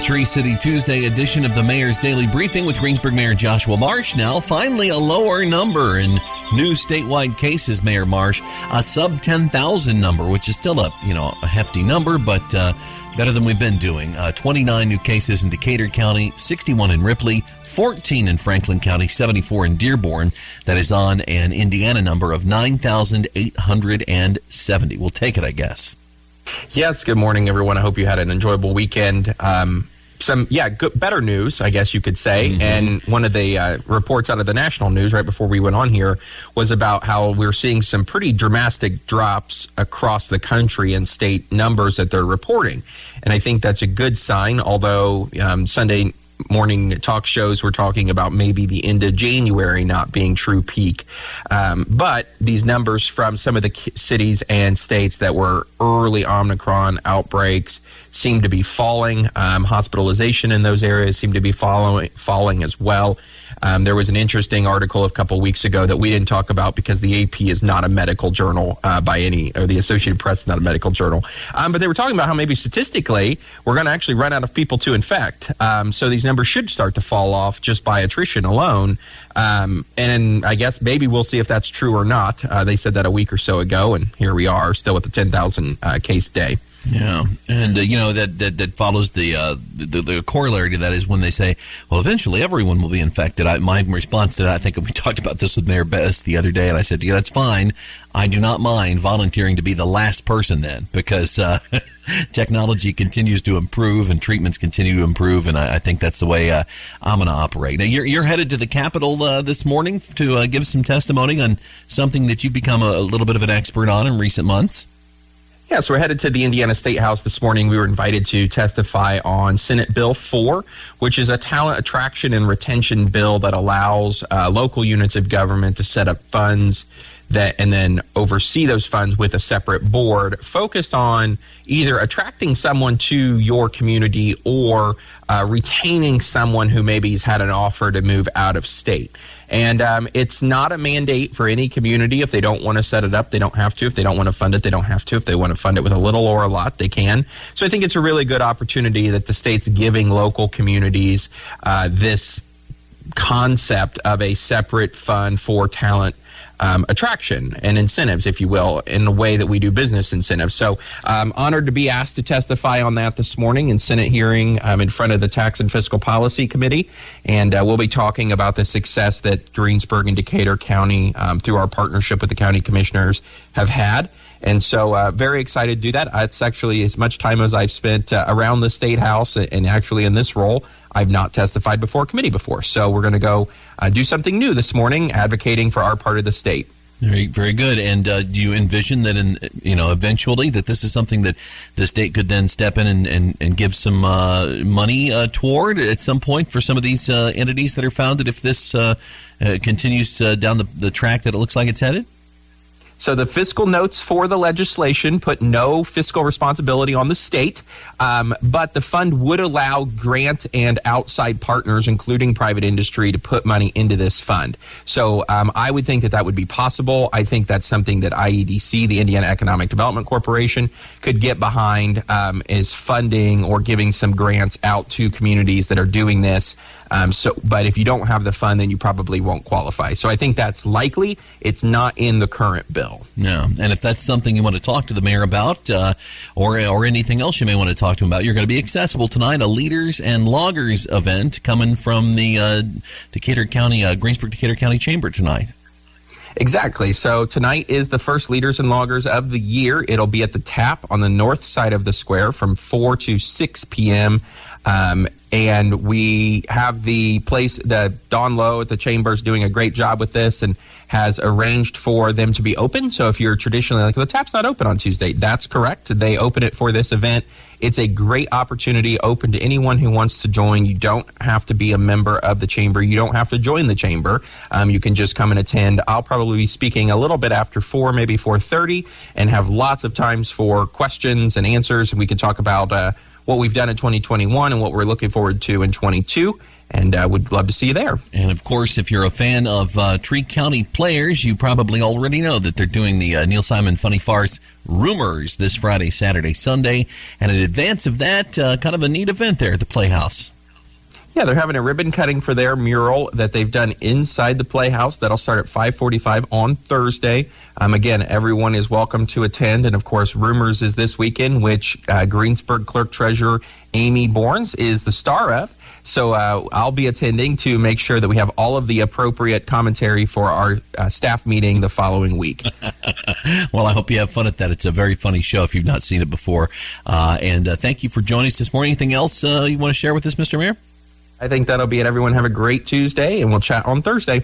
Tree City Tuesday edition of the Mayor's Daily Briefing with Greensburg Mayor Joshua Marsh. Now, finally, a lower number in new statewide cases, Mayor Marsh, a sub 10,000 number, which is still a, you know, a hefty number, but uh, better than we've been doing. Uh, 29 new cases in Decatur County, 61 in Ripley, 14 in Franklin County, 74 in Dearborn. That is on an Indiana number of 9,870. We'll take it, I guess. Yes, good morning, everyone. I hope you had an enjoyable weekend. Um, some, yeah, good, better news, I guess you could say. Mm-hmm. And one of the uh, reports out of the national news right before we went on here was about how we're seeing some pretty dramatic drops across the country in state numbers that they're reporting. And I think that's a good sign, although um, Sunday morning talk shows were talking about maybe the end of January not being true peak. Um, but these numbers from some of the cities and states that were early Omicron outbreaks seem to be falling. Um, hospitalization in those areas seem to be following, falling as well. Um, there was an interesting article a couple weeks ago that we didn't talk about because the AP is not a medical journal uh, by any, or the Associated Press is not a medical journal. Um, but they were talking about how maybe statistically we're going to actually run out of people to infect. Um, so these numbers should start to fall off just by attrition alone. Um, and I guess maybe we'll see if that's true or not. Uh, they said that a week or so ago, and here we are, still at the 10,000 uh, case day. Yeah, and uh, you know that that, that follows the, uh, the, the corollary to that is when they say, "Well, eventually everyone will be infected." I, my response to that, I think we talked about this with Mayor Best the other day, and I said, "Yeah, that's fine. I do not mind volunteering to be the last person then, because uh, technology continues to improve and treatments continue to improve, and I, I think that's the way uh, I'm going to operate." Now, you're you're headed to the Capitol uh, this morning to uh, give some testimony on something that you've become a, a little bit of an expert on in recent months. Yeah, so we're headed to the Indiana State House this morning. We were invited to testify on Senate Bill 4, which is a talent attraction and retention bill that allows uh, local units of government to set up funds that and then oversee those funds with a separate board focused on either attracting someone to your community or uh, retaining someone who maybe has had an offer to move out of state. And um, it's not a mandate for any community. If they don't want to set it up, they don't have to. If they don't want to fund it, they don't have to. If they want to fund it with a little or a lot, they can. So I think it's a really good opportunity that the state's giving local communities uh, this concept of a separate fund for talent um, attraction and incentives, if you will, in the way that we do business incentives. So I'm honored to be asked to testify on that this morning in Senate hearing um, in front of the Tax and Fiscal Policy Committee. And uh, we'll be talking about the success that Greensburg and Decatur County, um, through our partnership with the county commissioners, have had. And so, uh, very excited to do that. It's actually as much time as I've spent uh, around the state house and actually in this role. I've not testified before committee before. So, we're going to go uh, do something new this morning, advocating for our part of the state. Very, very good. And uh, do you envision that, in you know, eventually that this is something that the state could then step in and, and, and give some uh, money uh, toward at some point for some of these uh, entities that are founded if this uh, uh, continues down the, the track that it looks like it's headed? So the fiscal notes for the legislation put no fiscal responsibility on the state, um, but the fund would allow grant and outside partners, including private industry, to put money into this fund. So um, I would think that that would be possible. I think that's something that IEDC, the Indiana Economic Development Corporation, could get behind um, is funding or giving some grants out to communities that are doing this. Um, so, but if you don't have the fund, then you probably won't qualify. So I think that's likely. It's not in the current bill. Yeah, and if that's something you want to talk to the mayor about, uh, or or anything else you may want to talk to him about, you're going to be accessible tonight. A leaders and loggers event coming from the uh, Decatur County, uh, Greensburg Decatur County Chamber tonight. Exactly. So tonight is the first Leaders and Loggers of the year. It'll be at the Tap on the north side of the square from 4 to 6 p.m. Um, and we have the place the Don Lowe at the Chambers doing a great job with this and has arranged for them to be open. So if you're traditionally like the tap's not open on Tuesday, that's correct. They open it for this event. It's a great opportunity open to anyone who wants to join. You don't have to be a member of the chamber. You don't have to join the chamber. Um, you can just come and attend. I'll probably be speaking a little bit after four, maybe four thirty, and have lots of times for questions and answers. And we can talk about uh, what we've done in 2021 and what we're looking forward to in 22 and uh, would love to see you there. And of course, if you're a fan of uh, Tree County players, you probably already know that they're doing the uh, Neil Simon Funny Farce Rumors this Friday, Saturday, Sunday. And in advance of that, uh, kind of a neat event there at the Playhouse. Yeah, they're having a ribbon cutting for their mural that they've done inside the Playhouse. That'll start at 5:45 on Thursday. Um, again, everyone is welcome to attend, and of course, Rumors is this weekend, which uh, Greensburg Clerk Treasurer Amy Borns is the star of. So uh, I'll be attending to make sure that we have all of the appropriate commentary for our uh, staff meeting the following week. well, I hope you have fun at that. It's a very funny show if you've not seen it before. Uh, and uh, thank you for joining us this morning. Anything else uh, you want to share with us, Mr. Mayor? I think that'll be it. Everyone have a great Tuesday, and we'll chat on Thursday.